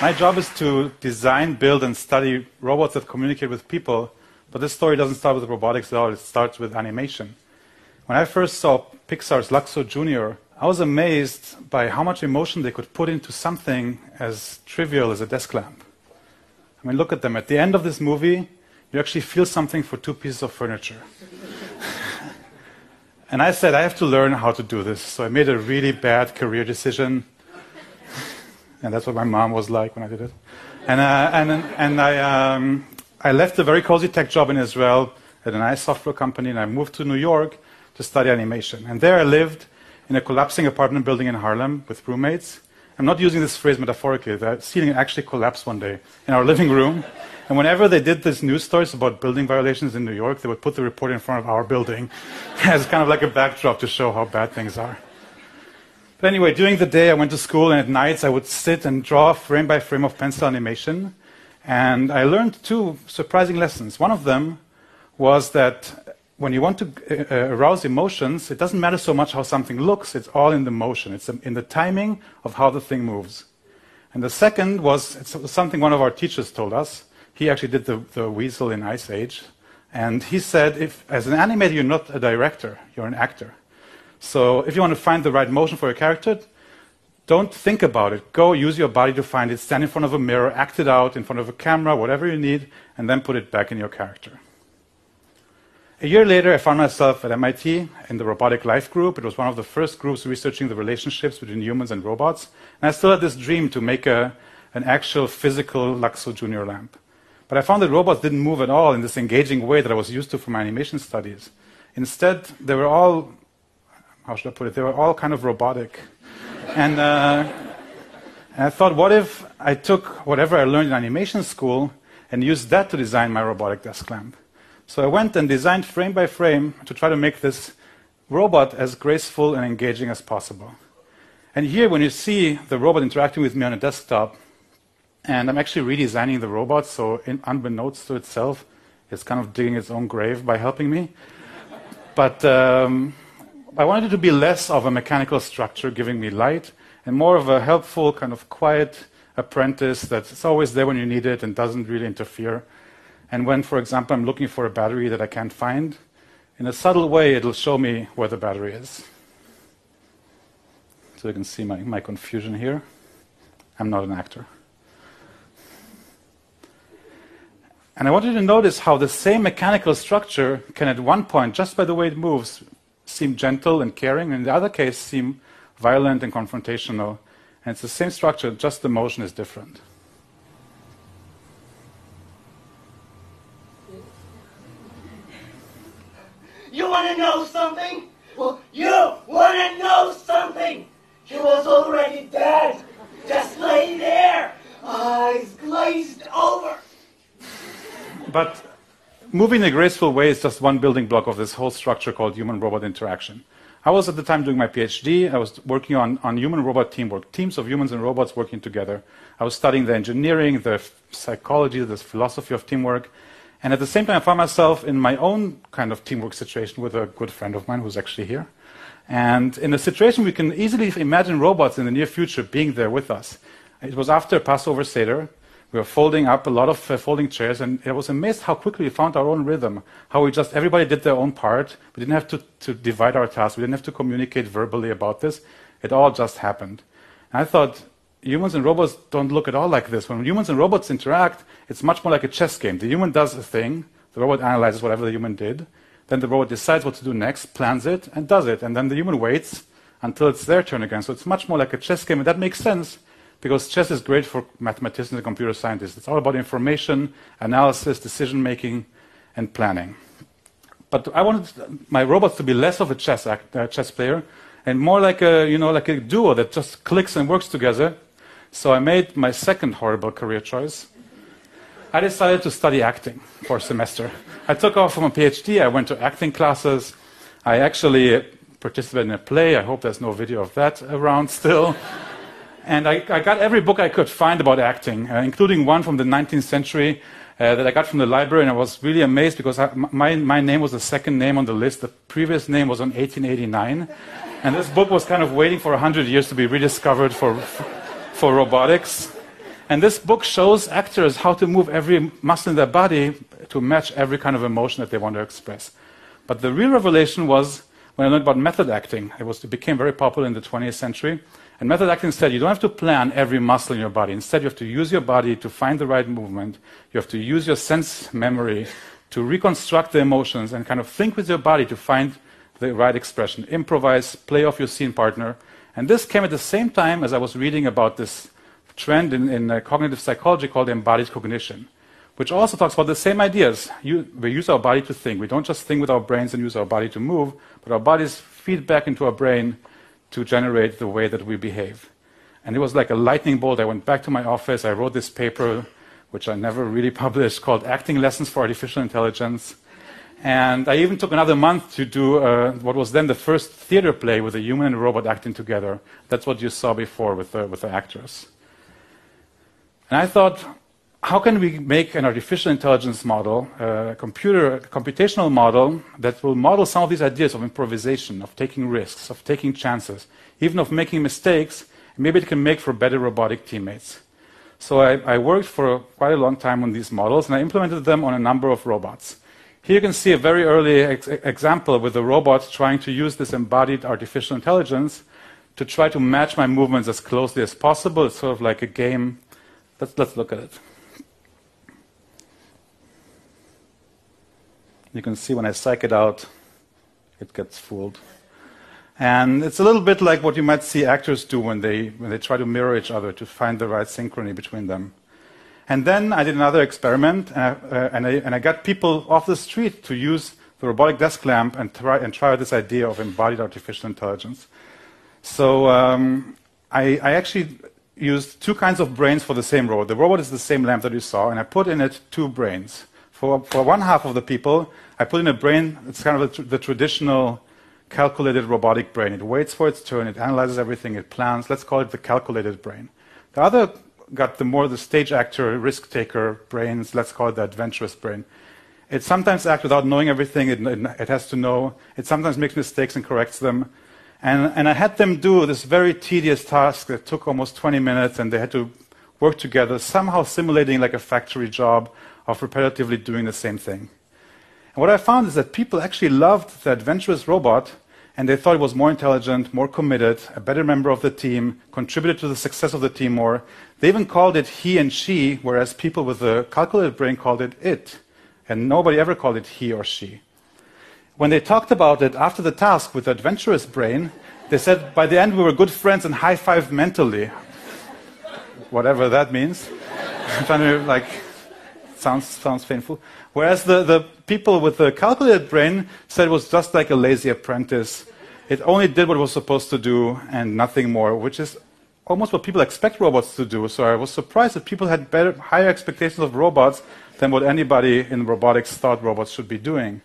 My job is to design, build, and study robots that communicate with people, but this story doesn't start with robotics at all, it starts with animation. When I first saw Pixar's Luxo Jr., I was amazed by how much emotion they could put into something as trivial as a desk lamp. I mean, look at them. At the end of this movie, you actually feel something for two pieces of furniture. and I said, I have to learn how to do this. So I made a really bad career decision. And that's what my mom was like when I did it. And, uh, and, and I, um, I left a very cozy tech job in Israel at a nice software company, and I moved to New York to study animation. And there I lived in a collapsing apartment building in Harlem with roommates. I'm not using this phrase metaphorically. The ceiling actually collapsed one day in our living room. And whenever they did these news stories about building violations in New York, they would put the report in front of our building as kind of like a backdrop to show how bad things are. But anyway, during the day I went to school, and at nights I would sit and draw frame by frame of pencil animation. And I learned two surprising lessons. One of them was that when you want to uh, uh, arouse emotions, it doesn't matter so much how something looks, it's all in the motion, it's in the timing of how the thing moves. And the second was something one of our teachers told us. He actually did the, the weasel in Ice Age. And he said, if, as an animator, you're not a director, you're an actor. So if you want to find the right motion for your character, don't think about it. Go use your body to find it. Stand in front of a mirror, act it out in front of a camera, whatever you need, and then put it back in your character. A year later, I found myself at MIT in the Robotic Life Group. It was one of the first groups researching the relationships between humans and robots. And I still had this dream to make a, an actual physical Luxo Junior lamp. But I found that robots didn't move at all in this engaging way that I was used to from my animation studies. Instead, they were all, how should I put it, they were all kind of robotic. and, uh, and I thought, what if I took whatever I learned in animation school and used that to design my robotic desk lamp? So I went and designed frame by frame to try to make this robot as graceful and engaging as possible. And here, when you see the robot interacting with me on a desktop, and I'm actually redesigning the robot, so unbeknownst to itself, it's kind of digging its own grave by helping me. But um, I wanted it to be less of a mechanical structure giving me light, and more of a helpful, kind of quiet apprentice that's always there when you need it and doesn't really interfere. And when, for example, I'm looking for a battery that I can't find, in a subtle way, it'll show me where the battery is. So you can see my, my confusion here. I'm not an actor. And I want you to notice how the same mechanical structure can, at one point, just by the way it moves, seem gentle and caring, and in the other case, seem violent and confrontational. And it's the same structure, just the motion is different. You want to know something? Well, you want to know something? He was already dead. Just lay there, eyes glazed over. But moving in a graceful way is just one building block of this whole structure called human robot interaction. I was at the time doing my PhD. I was working on, on human robot teamwork, teams of humans and robots working together. I was studying the engineering, the psychology, the philosophy of teamwork. And at the same time, I found myself in my own kind of teamwork situation with a good friend of mine who's actually here. And in a situation we can easily imagine robots in the near future being there with us. It was after Passover Seder. We were folding up a lot of uh, folding chairs, and I was amazed how quickly we found our own rhythm. How we just, everybody did their own part. We didn't have to, to divide our tasks. We didn't have to communicate verbally about this. It all just happened. And I thought, humans and robots don't look at all like this. When humans and robots interact, it's much more like a chess game. The human does a thing, the robot analyzes whatever the human did, then the robot decides what to do next, plans it, and does it. And then the human waits until it's their turn again. So it's much more like a chess game, and that makes sense because chess is great for mathematicians and computer scientists. It's all about information, analysis, decision making, and planning. But I wanted my robots to be less of a chess, act, uh, chess player and more like a, you know, like a duo that just clicks and works together so I made my second horrible career choice. I decided to study acting for a semester. I took off from a PhD, I went to acting classes. I actually participated in a play. I hope there's no video of that around still. and I, I, got every book I could find about acting, uh, including one from the 19th century uh, that I got from the library, and I was really amazed because I, my, my name was the second name on the list. The previous name was on 1889. And this book was kind of waiting for 100 years to be rediscovered for, for robotics. And this book shows actors how to move every muscle in their body to match every kind of emotion that they want to express. But the real revelation was when I learned about method acting. It, was, it became very popular in the 20th century. And method acting said you don't have to plan every muscle in your body. Instead, you have to use your body to find the right movement. You have to use your sense memory to reconstruct the emotions and kind of think with your body to find the right expression. Improvise, play off your scene partner. And this came at the same time as I was reading about this trend in, in uh, cognitive psychology called embodied cognition, which also talks about the same ideas. You, we use our body to think. We don't just think with our brains and use our body to move, but our bodies feed back into our brain to generate the way that we behave. And it was like a lightning bolt. I went back to my office. I wrote this paper, which I never really published, called Acting Lessons for Artificial Intelligence. And I even took another month to do uh, what was then the first theater play with a human and a robot acting together. That's what you saw before with the, with the actors. And I thought, how can we make an artificial intelligence model, uh, a computer a computational model that will model some of these ideas of improvisation, of taking risks, of taking chances, even of making mistakes, maybe it can make for better robotic teammates. So I, I worked for quite a long time on these models, and I implemented them on a number of robots. Here you can see a very early ex example with a robot trying to use this embodied artificial intelligence to try to match my movements as closely as possible. It's sort of like a game Let's, let's look at it. You can see when I psych it out, it gets fooled. And it's a little bit like what you might see actors do when they, when they try to mirror each other to find the right synchrony between them. And then I did another experiment, and I, uh, and, I, and I got people off the street to use the robotic desk lamp and try, and try this idea of embodied artificial intelligence. So um, I, I, actually used two kinds of brains for the same robot. The robot is the same lamp that you saw, and I put in it two brains. For, for one half of the people, I put in a brain It's kind of a, the traditional calculated robotic brain. It waits for its turn, it analyzes everything, it plans. Let's call it the calculated brain. The other got the more the stage actor, risk taker brains. Let's call it the adventurous brain. It sometimes acts without knowing everything. It, it, it has to know. It sometimes makes mistakes and corrects them. And, and I had them do this very tedious task that took almost 20 minutes, and they had to work together, somehow simulating like a factory job of repetitively doing the same thing. And what I found is that people actually loved the adventurous robot, and they thought it was more intelligent, more committed, a better member of the team, contributed to the success of the team more. They even called it he and she, whereas people with a calculated brain called it it. And nobody ever called it he or she. When they talked about it after the task with the adventurous brain, they said by the end we were good friends and high fived mentally. Whatever that means. trying to like sounds sounds painful. Whereas the, the people with the calculated brain said it was just like a lazy apprentice. It only did what it was supposed to do and nothing more, which is almost what people expect robots to do. So I was surprised that people had better, higher expectations of robots than what anybody in robotics thought robots should be doing.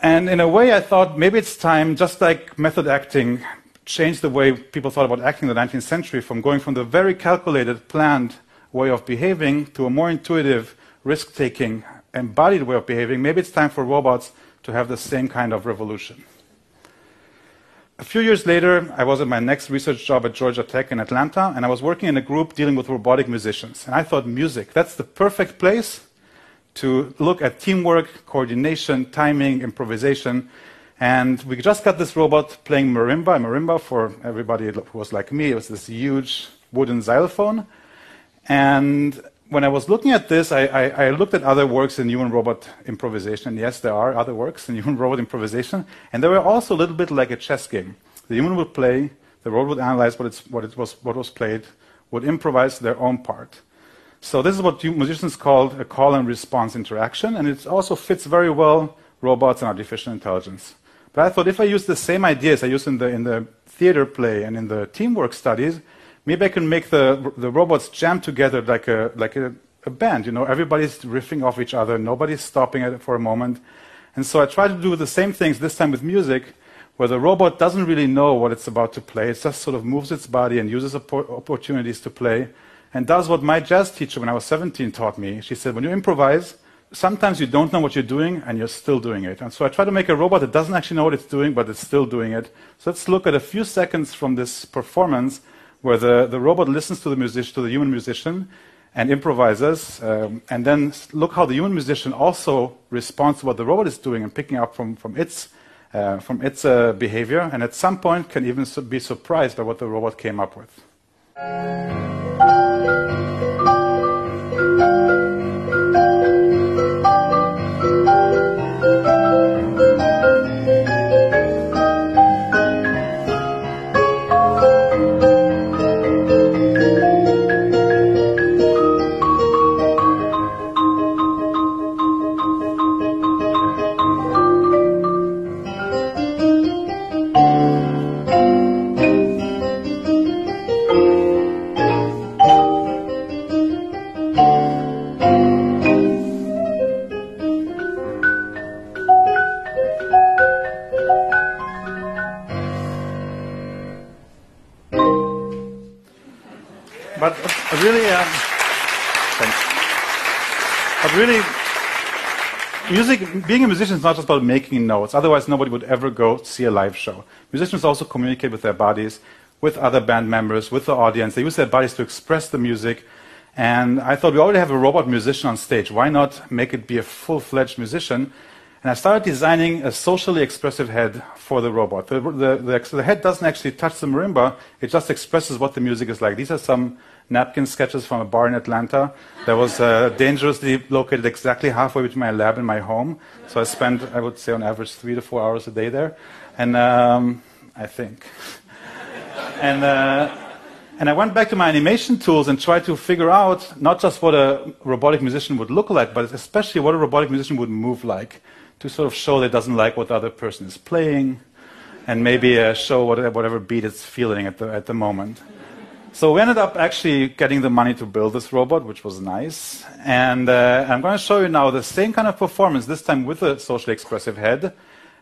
And in a way, I thought maybe it's time, just like method acting changed the way people thought about acting in the 19th century, from going from the very calculated, planned way of behaving to a more intuitive, risk taking, embodied way of behaving. Maybe it's time for robots to have the same kind of revolution. A few years later, I was at my next research job at Georgia Tech in Atlanta, and I was working in a group dealing with robotic musicians. And I thought, music, that's the perfect place to look at teamwork, coordination, timing, improvisation. And we just got this robot playing marimba. Marimba, for everybody who was like me, it was this huge wooden xylophone. And when I was looking at this, I, I, I looked at other works in human robot improvisation. And yes, there are other works in human robot improvisation. And they were also a little bit like a chess game. The human would play, the robot would analyze what, what, it was, what was played, would improvise their own part. So this is what musicians call a call and response interaction, and it also fits very well robots and artificial intelligence. But I thought if I use the same ideas I use in the, in the theater play and in the teamwork studies, maybe I can make the, the robots jam together like, a, like a, a band. You know, everybody's riffing off each other, nobody's stopping it for a moment. And so I try to do the same things this time with music, where the robot doesn't really know what it's about to play. It just sort of moves its body and uses opportunities to play and does what my jazz teacher when I was 17 taught me. She said, when you improvise, sometimes you don't know what you're doing and you're still doing it. And so I try to make a robot that doesn't actually know what it's doing, but it's still doing it. So let's look at a few seconds from this performance where the, the robot listens to the musician, to the human musician, and improvises, um, and then look how the human musician also responds to what the robot is doing and picking up from, from its, uh, from its uh, behavior, and at some point can even be surprised by what the robot came up with. Really, um, thanks. But really, music, being a musician is not just about making notes. Otherwise, nobody would ever go see a live show. Musicians also communicate with their bodies, with other band members, with the audience. They use their bodies to express the music. And I thought we already have a robot musician on stage. Why not make it be a full-fledged musician? And I started designing a socially expressive head for the robot. The, the, the, the, head doesn't actually touch the marimba, it just expresses what the music is like. These are some napkin sketches from a bar in Atlanta that was uh, dangerously located exactly halfway between my lab and my home. So I spent, I would say, on average, three to four hours a day there. And um, I think. and, uh, and I went back to my animation tools and tried to figure out not just what a robotic musician would look like, but especially what a robotic musician would move like to sort of show that it doesn't like what the other person is playing, and maybe uh, show what, whatever beat it's feeling at the, at the moment. So we ended up actually getting the money to build this robot, which was nice. And uh, I'm going to show you now the same kind of performance, this time with a socially expressive head.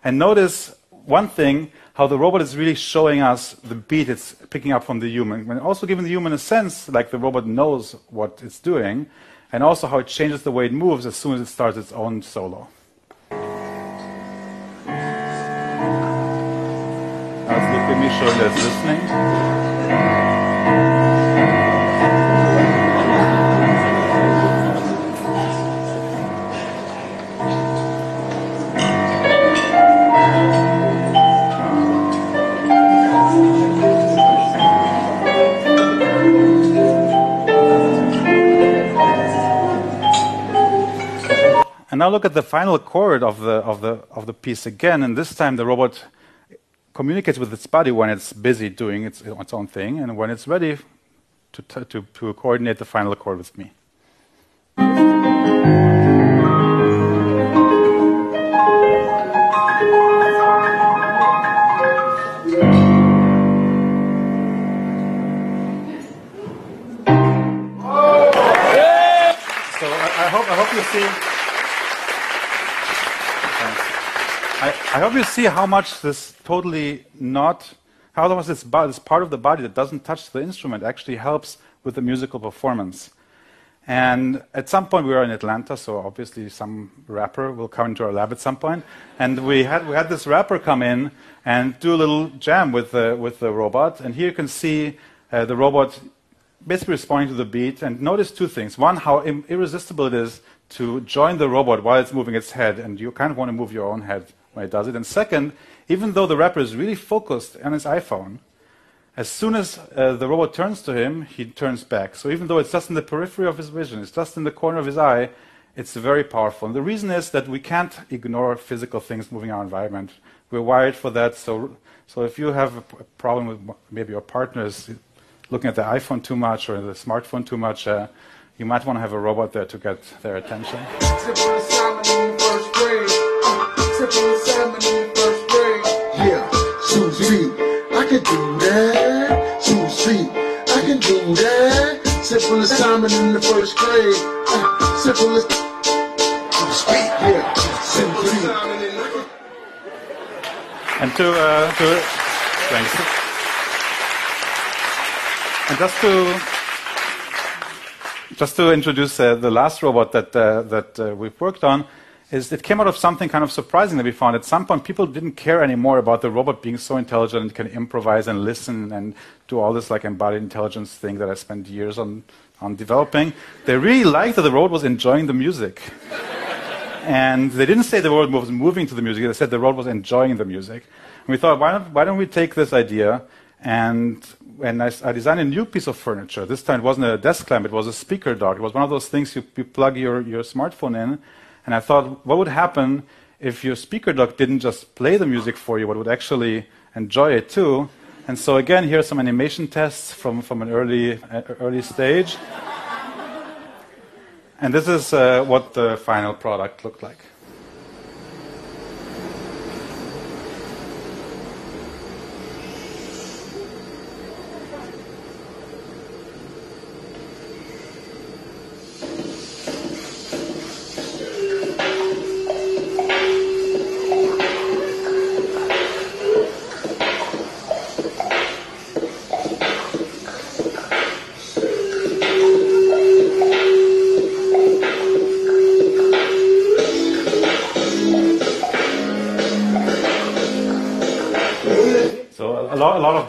And notice one thing, how the robot is really showing us the beat it's picking up from the human, and also giving the human a sense like the robot knows what it's doing, and also how it changes the way it moves as soon as it starts its own solo. Me showing listening. And now look at the final chord of the, of, the, of the piece again, and this time the robot communicates with its body when it's busy doing its, its own thing, and when it's ready to, to, to coordinate the final accord with me. Hope you see how much this totally not, how much this, this part of the body that doesn't touch the instrument actually helps with the musical performance. And at some point, we were in Atlanta, so obviously some rapper will come into our lab at some point. And we had, we had this rapper come in and do a little jam with the, with the robot. And here you can see uh, the robot basically responding to the beat. And notice two things. One, how irresistible it is to join the robot while it's moving its head, and you kind of want to move your own head when it does it. And second, even though the rapper is really focused on his iPhone, as soon as uh, the robot turns to him, he turns back. So even though it's just in the periphery of his vision, it's just in the corner of his eye, it's very powerful. And the reason is that we can't ignore physical things moving our environment. We're wired for that. So, so if you have a problem with maybe your partner's looking at the iPhone too much or the smartphone too much, uh, you might want to have a robot there to get their attention. Susie, I can do that. Susie, I can do that. Simple assignment in the first grade. Uh, simple as Susie, yeah, simply. And to, uh, to thanks. And just to just to introduce uh, the last robot that uh, that uh, we've worked on, is it came out of something kind of surprising that we found. At some point, people didn't care anymore about the robot being so intelligent and can improvise and listen and do all this like embodied intelligence thing that I spent years on, on developing. They really liked that the robot was enjoying the music. and they didn't say the robot was moving to the music, they said the robot was enjoying the music. And we thought, why don't, why don't we take this idea and and I, I, designed a new piece of furniture. This time it wasn't a desk lamp, it was a speaker dock. It was one of those things you, you plug your, your smartphone in. And I thought, what would happen if your speaker dock didn't just play the music for you, but would actually enjoy it too? And so again, here are some animation tests from, from an early, uh, early stage. and this is uh, what the final product looked like.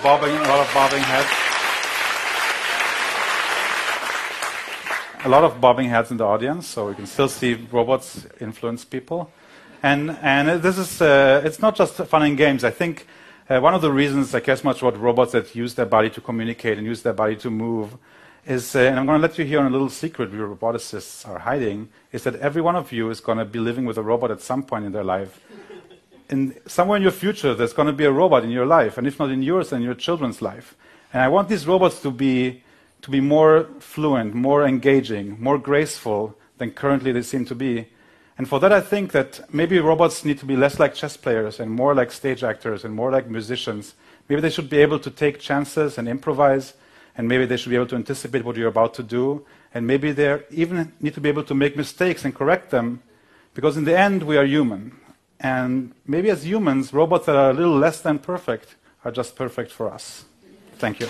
Bobbing, a lot of bobbing heads. A lot of bobbing heads in the audience, so we can still see robots influence people. And, and this is, uh, it's not just fun and games. I think uh, one of the reasons I care so much about robots that use their body to communicate and use their body to move is, uh, and I'm going to let you hear on a little secret we roboticists are hiding, is that every one of you is going to be living with a robot at some point in their life in somewhere in your future, there's going to be a robot in your life, and if not in yours, then your children's life. And I want these robots to be to be more fluent, more engaging, more graceful than currently they seem to be. And for that, I think that maybe robots need to be less like chess players and more like stage actors and more like musicians. Maybe they should be able to take chances and improvise, and maybe they should be able to anticipate what you're about to do, and maybe they even need to be able to make mistakes and correct them, because in the end, we are human. And maybe as humans, robots that are a little less than perfect are just perfect for us. Thank you.